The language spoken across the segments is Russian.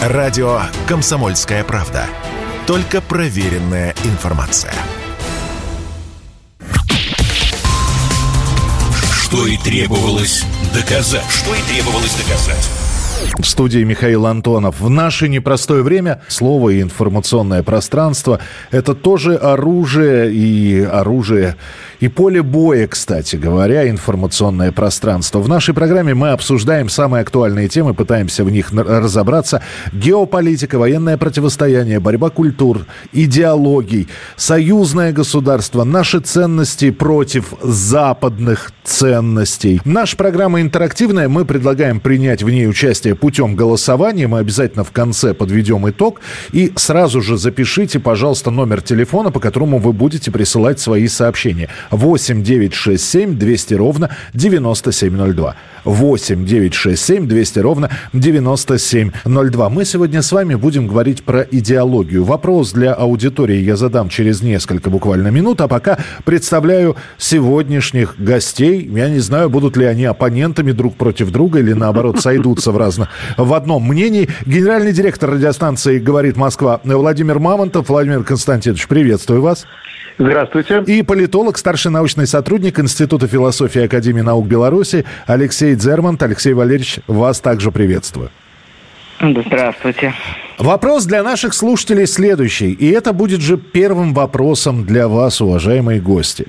Радио «Комсомольская правда». Только проверенная информация. Что и требовалось доказать. Что и требовалось доказать. В студии Михаил Антонов. В наше непростое время слово и информационное пространство – это тоже оружие и оружие и поле боя, кстати говоря, информационное пространство. В нашей программе мы обсуждаем самые актуальные темы, пытаемся в них разобраться. Геополитика, военное противостояние, борьба культур, идеологий, союзное государство, наши ценности против западных ценностей. Наша программа интерактивная, мы предлагаем принять в ней участие путем голосования. Мы обязательно в конце подведем итог. И сразу же запишите, пожалуйста, номер телефона, по которому вы будете присылать свои сообщения. 8 9 6 7 200 ровно 9702. 8 9 6 7 200 ровно 9702. Мы сегодня с вами будем говорить про идеологию. Вопрос для аудитории я задам через несколько буквально минут, а пока представляю сегодняшних гостей. Я не знаю, будут ли они оппонентами друг против друга или наоборот сойдутся в разных в одном мнении. Генеральный директор радиостанции «Говорит Москва» Владимир Мамонтов. Владимир Константинович, приветствую вас. Здравствуйте. И политолог, старший научный сотрудник Института философии Академии наук Беларуси Алексей Дзермант. Алексей Валерьевич, вас также приветствую. Здравствуйте. Вопрос для наших слушателей следующий. И это будет же первым вопросом для вас, уважаемые гости.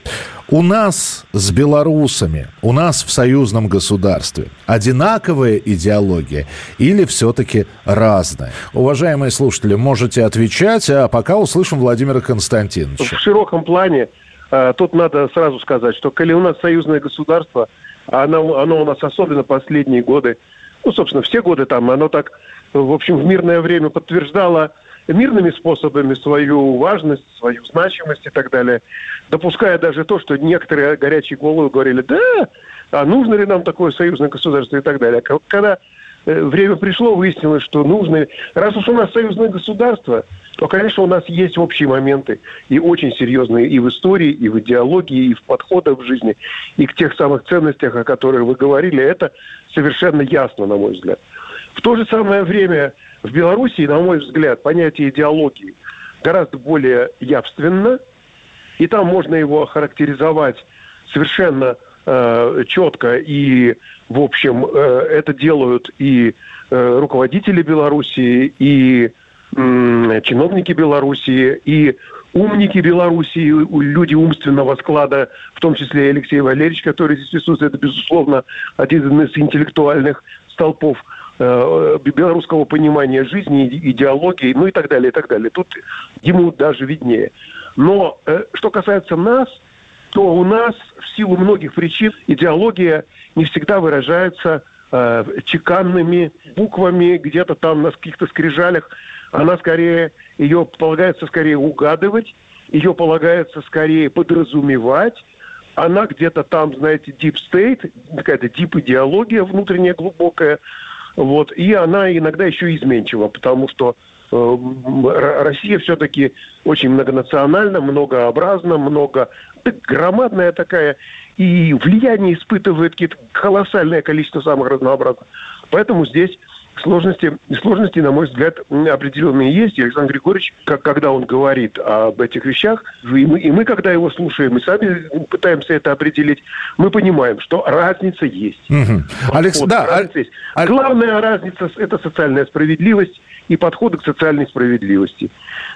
У нас с белорусами, у нас в союзном государстве одинаковая идеология или все-таки разная? Уважаемые слушатели, можете отвечать, а пока услышим Владимира Константиновича. В широком плане э, тут надо сразу сказать, что коли у нас союзное государство, оно, оно у нас особенно последние годы, ну, собственно, все годы там, оно так в общем, в мирное время подтверждала мирными способами свою важность, свою значимость и так далее, допуская даже то, что некоторые горячие головы говорили, да, а нужно ли нам такое союзное государство и так далее. Когда э, время пришло, выяснилось, что нужно. Раз уж у нас союзное государство, то, конечно, у нас есть общие моменты, и очень серьезные и в истории, и в идеологии, и в подходах в жизни, и к тех самых ценностях, о которых вы говорили. Это совершенно ясно, на мой взгляд. В то же самое время в Беларуси, на мой взгляд, понятие идеологии гораздо более явственно, и там можно его характеризовать совершенно э, четко, и, в общем, э, это делают и э, руководители Беларуси, и э, чиновники Беларуси, и умники Беларуси, люди умственного склада, в том числе Алексей Валерьевич, который здесь присутствует, это, безусловно, один из интеллектуальных столпов белорусского понимания жизни, идеологии, ну и так далее, и так далее. Тут ему даже виднее. Но э, что касается нас, то у нас в силу многих причин идеология не всегда выражается э, чеканными буквами где-то там на каких-то скрижалях. Она скорее, ее полагается скорее угадывать, ее полагается скорее подразумевать, она где-то там, знаете, deep state, какая-то deep идеология внутренняя глубокая, вот. И она иногда еще изменчива, потому что э, Россия все-таки очень многонациональна, многообразна, много громадная такая, и влияние испытывает колоссальное количество самых разнообразных. Поэтому здесь Сложности, сложности, на мой взгляд, определенные есть. И Александр Григорьевич, как, когда он говорит об этих вещах, и мы, и мы, когда его слушаем, мы сами пытаемся это определить, мы понимаем, что разница есть. Угу. Алекс, да, разница есть. Главная разница – это социальная справедливость и подходы к социальной справедливости.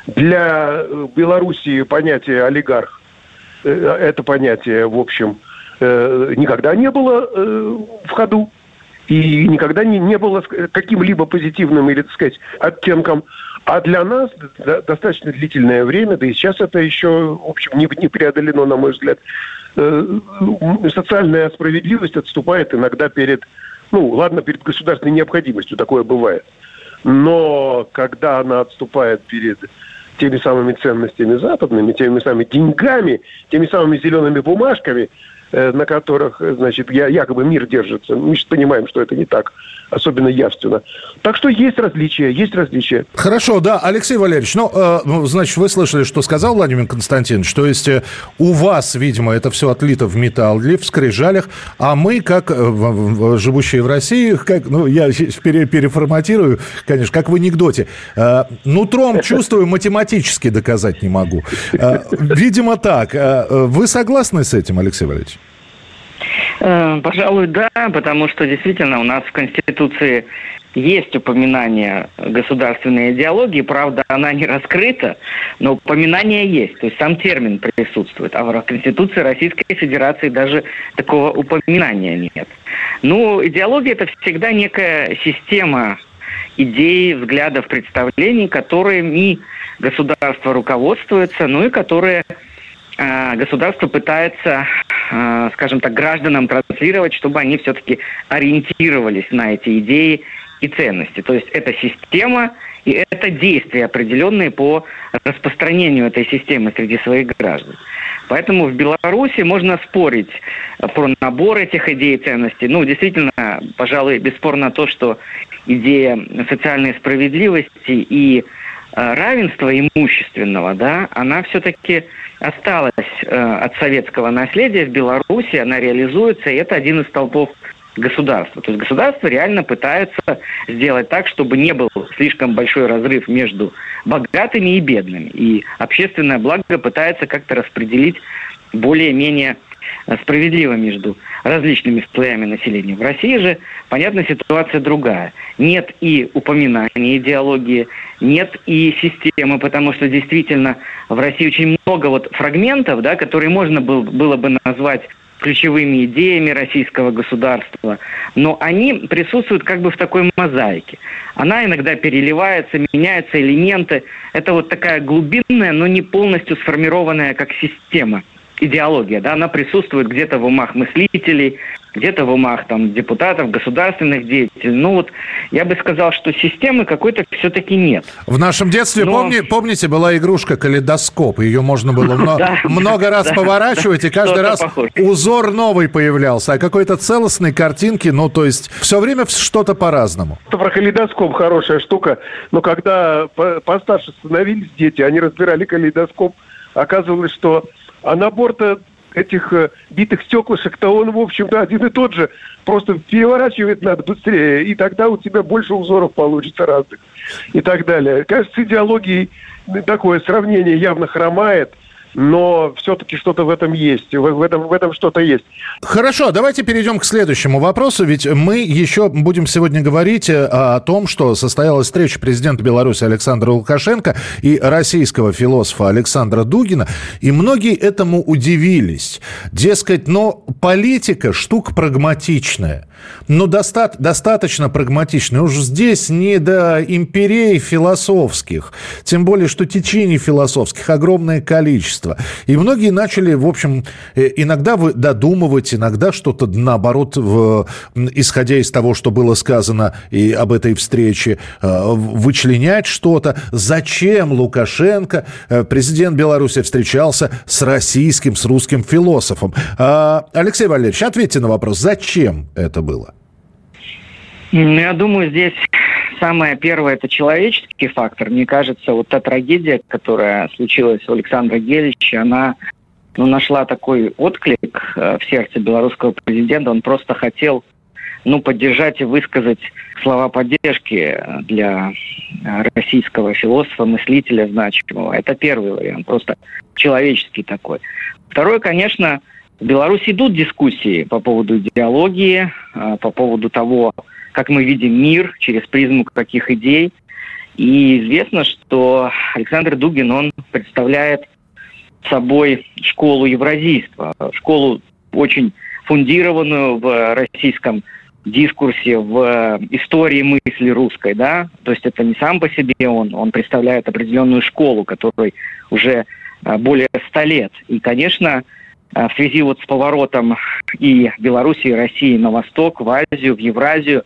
Для э, Белоруссии понятие олигарх э, – это понятие, в общем, э, никогда не было в ходу и никогда не, не было каким-либо позитивным или, так сказать, оттенком. А для нас достаточно длительное время, да и сейчас это еще, в общем, не, не преодолено, на мой взгляд, э, социальная справедливость отступает иногда перед, ну, ладно, перед государственной необходимостью, такое бывает. Но когда она отступает перед теми самыми ценностями западными, теми самыми деньгами, теми самыми зелеными бумажками – на которых, значит, якобы мир держится. Мы же понимаем, что это не так особенно явственно. Так что есть различия, есть различия. Хорошо, да, Алексей Валерьевич, ну, э, ну значит, вы слышали, что сказал Владимир Константинович, то есть э, у вас, видимо, это все отлито в металле, в скрижалях, а мы, как э, живущие в России, как, ну, я пере, переформатирую, конечно, как в анекдоте, э, нутром чувствую, математически доказать не могу. Э, видимо, так. Э, вы согласны с этим, Алексей Валерьевич? Э, пожалуй, да, потому что действительно у нас в Конституции есть упоминание государственной идеологии, правда, она не раскрыта, но упоминание есть, то есть сам термин присутствует, а в Конституции Российской Федерации даже такого упоминания нет. Ну, идеология – это всегда некая система идей, взглядов, представлений, которыми государство руководствуется, ну и которые государство пытается Э, скажем так, гражданам транслировать, чтобы они все-таки ориентировались на эти идеи и ценности. То есть это система и это действия, определенные по распространению этой системы среди своих граждан. Поэтому в Беларуси можно спорить про набор этих идей и ценностей. Ну, действительно, пожалуй, бесспорно то, что идея социальной справедливости и э, равенства имущественного, да, она все-таки осталась э, от советского наследия в Беларуси, она реализуется, и это один из столпов государства. То есть государство реально пытается сделать так, чтобы не был слишком большой разрыв между богатыми и бедными. И общественное благо пытается как-то распределить более-менее справедливо между различными слоями населения. В России же, понятно, ситуация другая. Нет и упоминания идеологии, нет и системы, потому что действительно в России очень много вот фрагментов, да, которые можно был, было бы назвать ключевыми идеями российского государства, но они присутствуют как бы в такой мозаике. Она иногда переливается, меняются элементы. Это вот такая глубинная, но не полностью сформированная как система – идеология, да, она присутствует где-то в умах мыслителей, где-то в умах там депутатов, государственных деятелей. Ну вот я бы сказал, что системы какой-то все-таки нет. В нашем детстве, Но... помни, помните, была игрушка калейдоскоп, ее можно было много раз поворачивать, и каждый раз узор новый появлялся, а какой-то целостной картинки, ну то есть все время что-то по-разному. Про калейдоскоп хорошая штука, но когда постарше становились дети, они разбирали калейдоскоп, оказывалось, что а набор-то этих э, битых стеклышек-то он, в общем-то, один и тот же. Просто переворачивать надо быстрее, и тогда у тебя больше узоров получится разных и так далее. Кажется, идеологией такое сравнение явно хромает – но все-таки что-то в этом есть. В, в этом, в этом что-то есть. Хорошо, давайте перейдем к следующему вопросу. Ведь мы еще будем сегодня говорить э, о том, что состоялась встреча президента Беларуси Александра Лукашенко и российского философа Александра Дугина. И многие этому удивились. Дескать, но политика штука прагматичная. Но доста- достаточно прагматичная. Уж здесь не до империй философских. Тем более, что течений философских огромное количество общества. И многие начали, в общем, э, иногда додумывать, иногда что-то наоборот, в, исходя из того, что было сказано и об этой встрече, э, вычленять что-то. Зачем Лукашенко, э, президент Беларуси, встречался с российским, с русским философом? А, Алексей Валерьевич, ответьте на вопрос, зачем это было? Я думаю, здесь самое первое – это человеческий фактор. Мне кажется, вот та трагедия, которая случилась у Александра Гелича, она ну, нашла такой отклик э, в сердце белорусского президента. Он просто хотел ну, поддержать и высказать слова поддержки для российского философа, мыслителя значимого. Это первый вариант, просто человеческий такой. Второй, конечно, в Беларуси идут дискуссии по поводу идеологии, э, по поводу того, как мы видим мир, через призму каких идей. И известно, что Александр Дугин, он представляет собой школу евразийства, школу очень фундированную в российском дискурсе, в истории мысли русской, да, то есть это не сам по себе он, он представляет определенную школу, которой уже а, более ста лет. И, конечно, а, в связи вот с поворотом и Белоруссии, и России на восток, в Азию, в Евразию,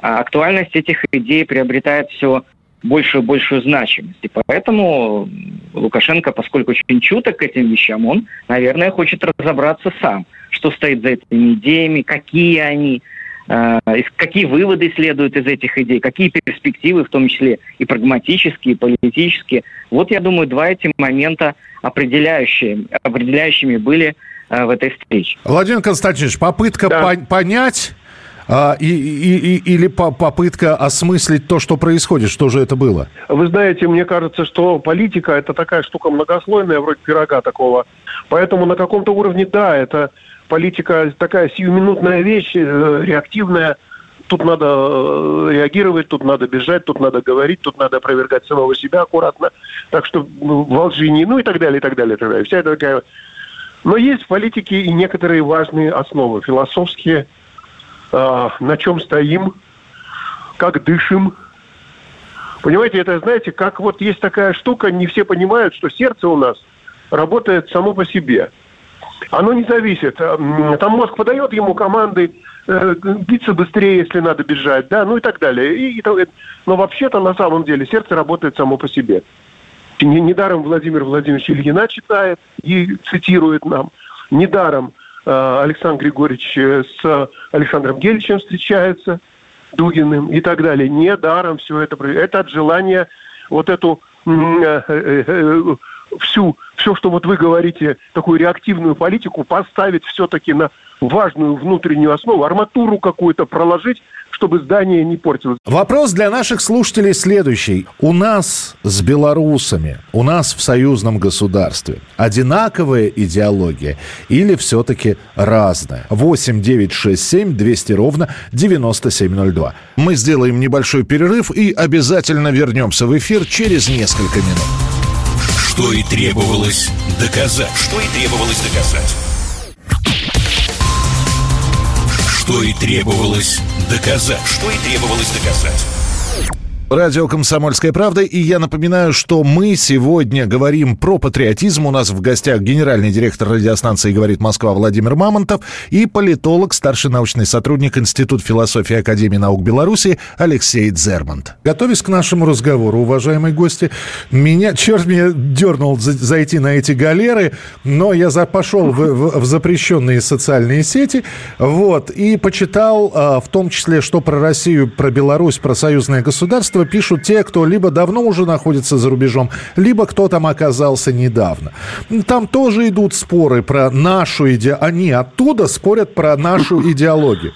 а актуальность этих идей приобретает все большую и большую значимость. И поэтому Лукашенко, поскольку очень чуток к этим вещам, он, наверное, хочет разобраться сам, что стоит за этими идеями, какие они, э, какие выводы следуют из этих идей, какие перспективы, в том числе и прагматические, и политические. Вот, я думаю, два эти момента определяющие, определяющими были э, в этой встрече. Владимир Константинович, попытка да. по- понять а, и, и, и, или по попытка осмыслить то, что происходит? Что же это было? Вы знаете, мне кажется, что политика – это такая штука многослойная, вроде пирога такого. Поэтому на каком-то уровне, да, это политика такая сиюминутная вещь, э, реактивная. Тут надо э, реагировать, тут надо бежать, тут надо говорить, тут надо опровергать самого себя аккуратно. Так что ну, во лжи не, ну и так далее, и так далее, и так далее. Вся такая... Но есть в политике и некоторые важные основы, философские, на чем стоим, как дышим. Понимаете, это, знаете, как вот есть такая штука, не все понимают, что сердце у нас работает само по себе. Оно не зависит. Там мозг подает ему команды, э, биться быстрее, если надо бежать, да, ну и так далее. И, и, но вообще-то на самом деле сердце работает само по себе. Недаром Владимир Владимирович Ильина читает и цитирует нам. Недаром Александр Григорьевич э, с Александром Гельевичем встречается, Дугиным и так далее. Не даром все это. Это от желания вот эту э, всю, все, что вот вы говорите, такую реактивную политику поставить все-таки на важную внутреннюю основу, арматуру какую-то проложить, чтобы здание не портилось. Вопрос для наших слушателей следующий. У нас с белорусами, у нас в союзном государстве одинаковая идеология или все-таки разная? 8 9 6 7 200 ровно 9702. Мы сделаем небольшой перерыв и обязательно вернемся в эфир через несколько минут. Что и требовалось доказать. Что и требовалось доказать. Что и требовалось доказать. Что и требовалось доказать. Радио «Комсомольская правда». И я напоминаю, что мы сегодня говорим про патриотизм. У нас в гостях генеральный директор радиостанции «Говорит Москва» Владимир Мамонтов и политолог, старший научный сотрудник Института философии Академии наук Беларуси Алексей Дзермант. Готовясь к нашему разговору, уважаемые гости, меня, черт меня дернул зайти на эти галеры, но я за, пошел в, в, в запрещенные социальные сети, вот, и почитал а, в том числе, что про Россию, про Беларусь, про союзное государство, творчество пишут те, кто либо давно уже находится за рубежом, либо кто там оказался недавно. Там тоже идут споры про нашу идею. Они оттуда спорят про нашу идеологию.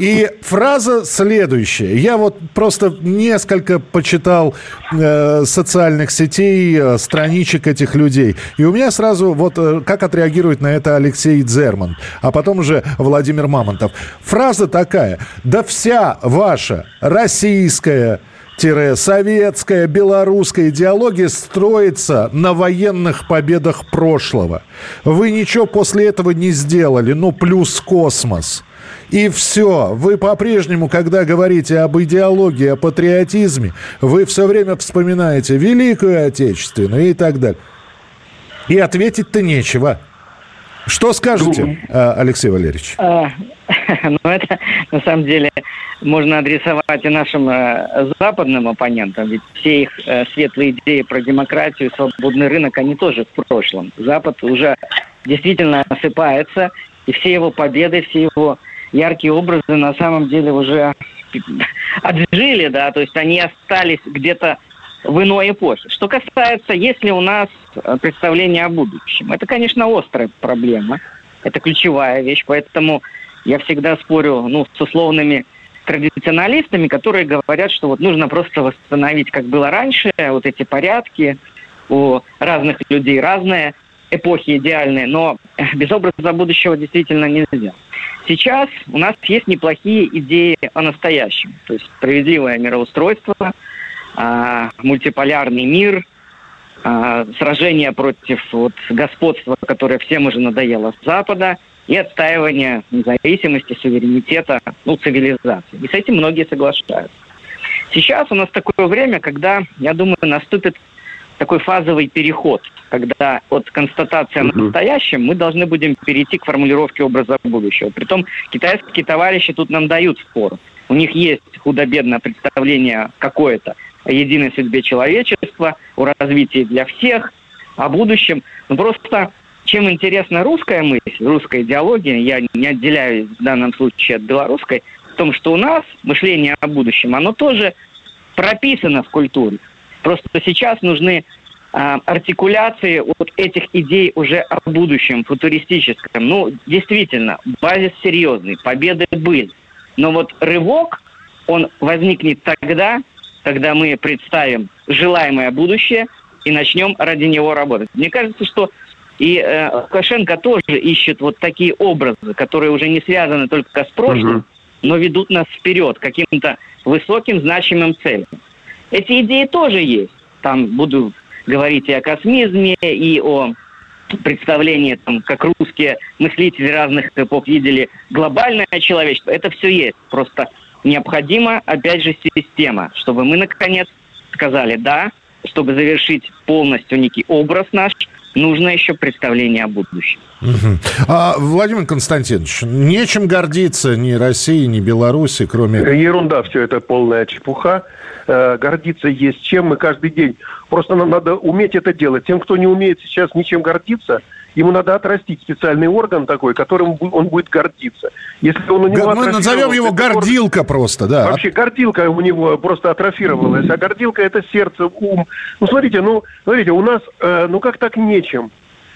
И фраза следующая. Я вот просто несколько почитал э, социальных сетей, э, страничек этих людей. И у меня сразу вот э, как отреагирует на это Алексей Дзерман, а потом уже Владимир Мамонтов. Фраза такая. Да вся ваша российская советская, белорусская идеология строится на военных победах прошлого. Вы ничего после этого не сделали, ну плюс космос. И все. Вы по-прежнему, когда говорите об идеологии, о патриотизме, вы все время вспоминаете Великую Отечественную и так далее. И ответить-то нечего. Что скажете, а, Алексей Валерьевич? А, ну, это на самом деле можно адресовать и нашим э, западным оппонентам, ведь все их э, светлые идеи про демократию и свободный рынок, они тоже в прошлом. Запад уже действительно осыпается, и все его победы, все его яркие образы на самом деле уже отжили, да, то есть они остались где-то в иной эпохе. Что касается, если у нас э, представление о будущем, это, конечно, острая проблема, это ключевая вещь, поэтому я всегда спорю ну, с условными традиционалистами, которые говорят, что вот нужно просто восстановить, как было раньше, вот эти порядки, у разных людей разные, эпохи идеальные, но без образа будущего действительно нельзя. Сейчас у нас есть неплохие идеи о настоящем, то есть справедливое мироустройство – а, мультиполярный мир, а, сражение против вот, господства, которое всем уже надоело с Запада, и отстаивание независимости, суверенитета, ну, цивилизации. И с этим многие соглашаются. Сейчас у нас такое время, когда, я думаю, наступит такой фазовый переход, когда от констатации о настоящем мы должны будем перейти к формулировке образа будущего. Притом китайские товарищи тут нам дают спор. У них есть худо-бедное представление какое-то о единой судьбе человечества, о развитии для всех, о будущем. Но просто чем интересна русская мысль, русская идеология, я не отделяю в данном случае от белорусской, в том, что у нас мышление о будущем, оно тоже прописано в культуре. Просто сейчас нужны э, артикуляции вот этих идей уже о будущем, футуристическом. Ну, действительно, базис серьезный, победы были. Но вот рывок, он возникнет тогда, когда мы представим желаемое будущее и начнем ради него работать. Мне кажется, что и э, Лукашенко тоже ищет вот такие образы, которые уже не связаны только с прошлым, угу. но ведут нас вперед к каким-то высоким, значимым целям. Эти идеи тоже есть. Там буду говорить и о космизме, и о представлении, там, как русские мыслители разных эпох видели глобальное человечество. Это все есть. Просто необходима, опять же, система, чтобы мы, наконец, сказали «да», чтобы завершить полностью некий образ наш, нужно еще представление о будущем. Угу. А, Владимир Константинович, нечем гордиться ни России, ни Беларуси, кроме... Ерунда все это полная чепуха. Э, гордиться есть чем мы каждый день. Просто нам надо уметь это делать. Тем, кто не умеет сейчас ничем гордиться, Ему надо отрастить специальный орган такой, которым он будет гордиться. Если он у него Мы назовем его гордилка орган, просто, да. Вообще гордилка у него просто атрофировалась, а гордилка это сердце, ум. Ну смотрите, ну смотрите, у нас э, ну как так нечем.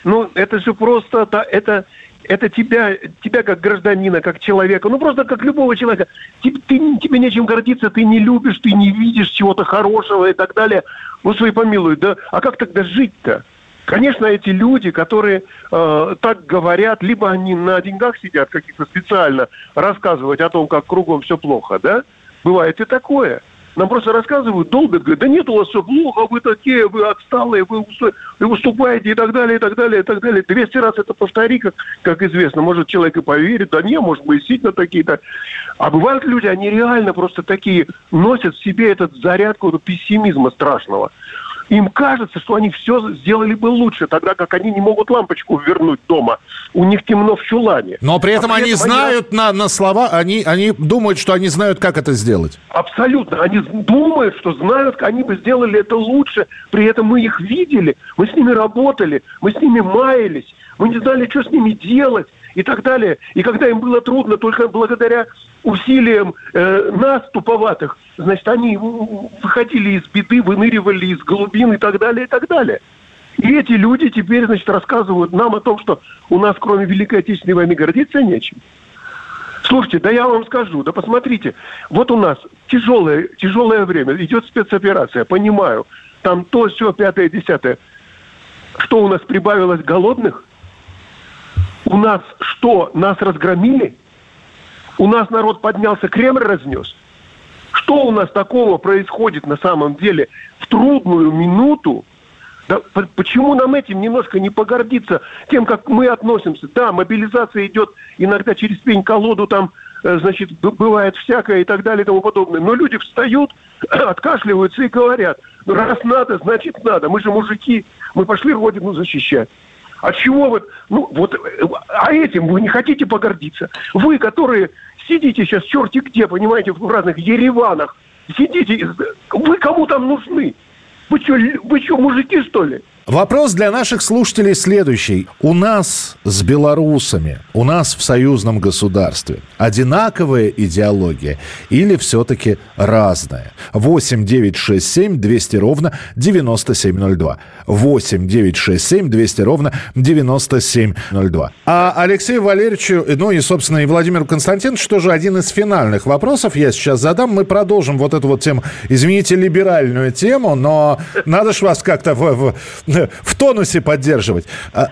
Ну это все просто, это это тебя, тебя как гражданина, как человека, ну просто как любого человека. Ты, ты, тебе нечем гордиться, ты не любишь, ты не видишь чего-то хорошего и так далее. Господи помилуй, да, а как тогда жить-то? Конечно, эти люди, которые э, так говорят, либо они на деньгах сидят каких-то специально рассказывать о том, как кругом все плохо, да? Бывает и такое. Нам просто рассказывают, долбят, говорят, да нет, у вас все плохо, вы такие, вы отсталые, вы, выступаете и так далее, и так далее, и так далее. 200 раз это повтори, как, как известно. Может, человек и поверит, да не, может, мы действительно такие-то. А бывают люди, они реально просто такие, носят в себе этот заряд какого-то пессимизма страшного им кажется, что они все сделали бы лучше, тогда как они не могут лампочку вернуть дома. У них темно в чулане. Но при этом а при они этом знают они... На, на слова, они, они думают, что они знают, как это сделать. Абсолютно. Они думают, что знают, они бы сделали это лучше. При этом мы их видели, мы с ними работали, мы с ними маялись, мы не знали, что с ними делать и так далее. И когда им было трудно, только благодаря усилиям э, нас, туповатых, значит, они выходили из беды, выныривали из глубин и так далее, и так далее. И эти люди теперь, значит, рассказывают нам о том, что у нас, кроме Великой Отечественной войны, гордиться нечем. Слушайте, да я вам скажу, да посмотрите, вот у нас тяжелое, тяжелое время, идет спецоперация, понимаю, там то, все, пятое, десятое. Что у нас прибавилось голодных? У нас что, нас разгромили? У нас народ поднялся, Кремль разнес? Что у нас такого происходит на самом деле в трудную минуту? Да, почему нам этим немножко не погордиться тем, как мы относимся? Да, мобилизация идет иногда через пень-колоду, там, э, значит, бывает всякое и так далее и тому подобное. Но люди встают, откашливаются и говорят, ну раз надо, значит надо. Мы же мужики, мы пошли Родину защищать. А чего вы... Ну, вот, а этим вы не хотите погордиться? Вы, которые сидите сейчас черти где, понимаете, в разных Ереванах, сидите, вы кому там нужны? Вы что, вы что, мужики, что ли? Вопрос для наших слушателей следующий. У нас с белорусами, у нас в союзном государстве одинаковая идеология или все-таки разная? 8 9 6 7 200 ровно 9702. 8 9 6 7 200 ровно 9702. А Алексею Валерьевичу, ну и, собственно, и Владимиру Константиновичу тоже один из финальных вопросов я сейчас задам. Мы продолжим вот эту вот тему, извините, либеральную тему, но надо же вас как-то в, в в тонусе поддерживать. А,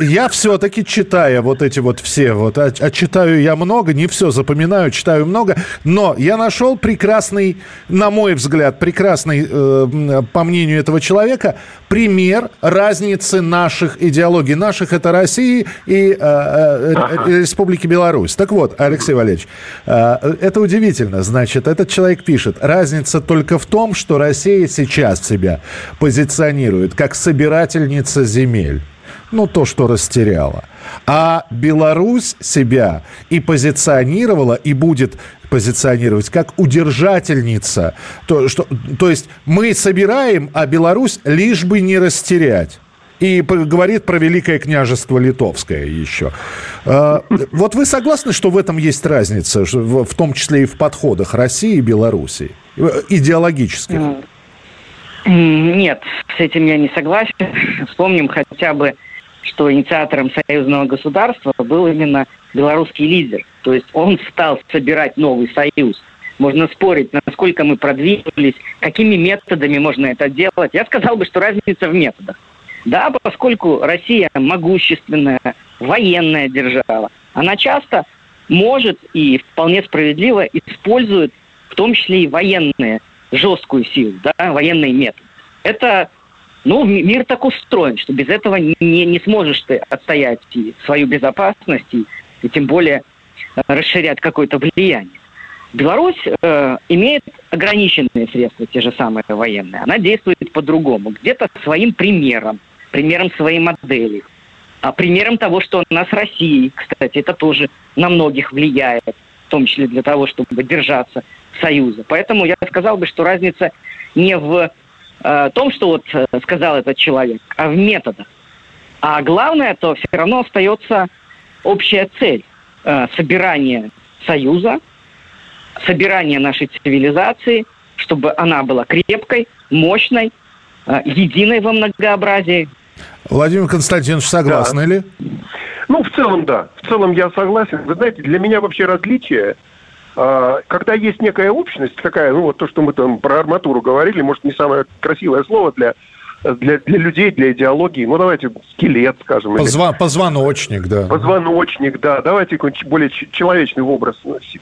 я все-таки читая вот эти вот все, вот, а, а читаю я много, не все запоминаю, читаю много, но я нашел прекрасный, на мой взгляд, прекрасный, э, по мнению этого человека, пример разницы наших идеологий. Наших это России и э, э, Республики Беларусь. Так вот, Алексей Валерьевич, э, это удивительно. Значит, этот человек пишет, разница только в том, что Россия сейчас себя позиционирует как собирательница земель ну, то, что растеряла. А Беларусь себя и позиционировала, и будет позиционировать как удержательница. То, что, то есть мы собираем, а Беларусь лишь бы не растерять. И говорит про Великое княжество Литовское еще. А, вот вы согласны, что в этом есть разница, в том числе и в подходах России и Белоруссии, э, идеологических? Нет, с этим я не согласен. Вспомним хотя бы, что инициатором союзного государства был именно белорусский лидер. То есть он стал собирать новый союз. Можно спорить, насколько мы продвинулись, какими методами можно это делать. Я сказал бы, что разница в методах. Да, поскольку Россия могущественная, военная держава, она часто может и вполне справедливо использует в том числе и военные, жесткую силу, да, военный метод. Это, ну, мир так устроен, что без этого не, не сможешь ты отстоять свою безопасность и, и тем более э, расширять какое-то влияние. Беларусь э, имеет ограниченные средства, те же самые военные. Она действует по-другому, где-то своим примером, примером своей модели, а примером того, что у нас России, кстати, это тоже на многих влияет, в том числе для того, чтобы держаться Союза. Поэтому я сказал бы, что разница не в э, том, что вот э, сказал этот человек, а в методах. А главное, то все равно остается общая цель э, собирания Союза, собирания нашей цивилизации, чтобы она была крепкой, мощной, э, единой во многообразии. Владимир Константинович, согласны да. ли? Ну, в целом, да. В целом я согласен. Вы знаете, для меня вообще различие, когда есть некая общность, такая, ну, вот то, что мы там про арматуру говорили, может, не самое красивое слово для для, для людей, для идеологии. Ну, давайте скелет, скажем. Позва- или... Позвоночник, да. Позвоночник, да. Давайте какой-нибудь более человечный образ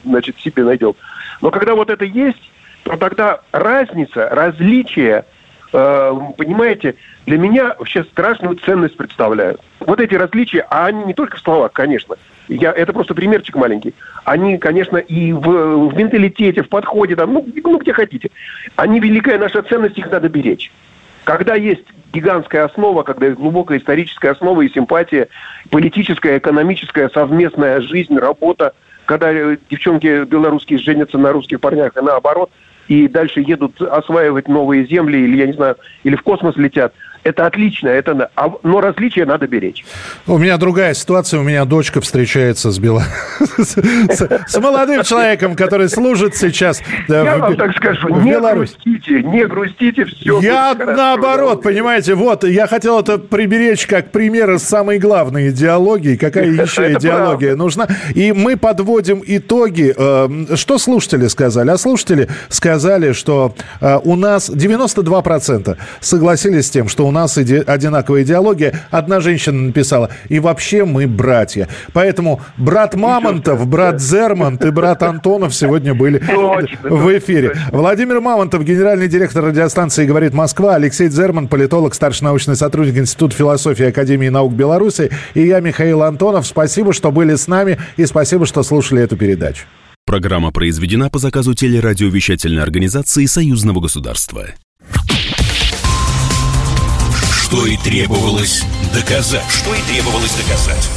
значит, себе найдем. Но когда вот это есть, то тогда разница, различие, э, понимаете, для меня вообще страшную ценность представляют. Вот эти различия, а они не только в словах, конечно. Я, это просто примерчик маленький. Они, конечно, и в, в менталитете, в подходе, там, ну, ну, где хотите. Они великая наша ценность, их надо беречь. Когда есть гигантская основа, когда есть глубокая историческая основа и симпатия, политическая, экономическая, совместная жизнь, работа, когда э, девчонки белорусские женятся на русских парнях и наоборот, и дальше едут осваивать новые земли, или, я не знаю, или в космос летят – это отлично, это, а, но различия надо беречь. У меня другая ситуация. У меня дочка встречается с, бело... с, молодым человеком, который служит сейчас Я вам так скажу, не грустите, не грустите, все Я наоборот, понимаете, вот, я хотел это приберечь как пример самой главной идеологии. Какая еще идеология нужна? И мы подводим итоги. Эм, что слушатели сказали? А слушатели сказали, что э, у нас 92% согласились с тем, что у нас иде- одинаковая идеология. Одна женщина написала, и вообще мы братья. Поэтому брат Мамонтов, брат Зермонт и брат Антонов сегодня были в эфире. Владимир Мамонтов, генеральный директор радиостанции «Говорит Москва», Алексей Зерман, политолог, старший научный сотрудник Института философии Академии наук Беларуси, и я, Михаил Антонов. Спасибо, что были с нами, и спасибо, что слушали эту передачу. Программа произведена по заказу телерадиовещательной организации Союзного государства что и требовалось доказать. Что и требовалось доказать.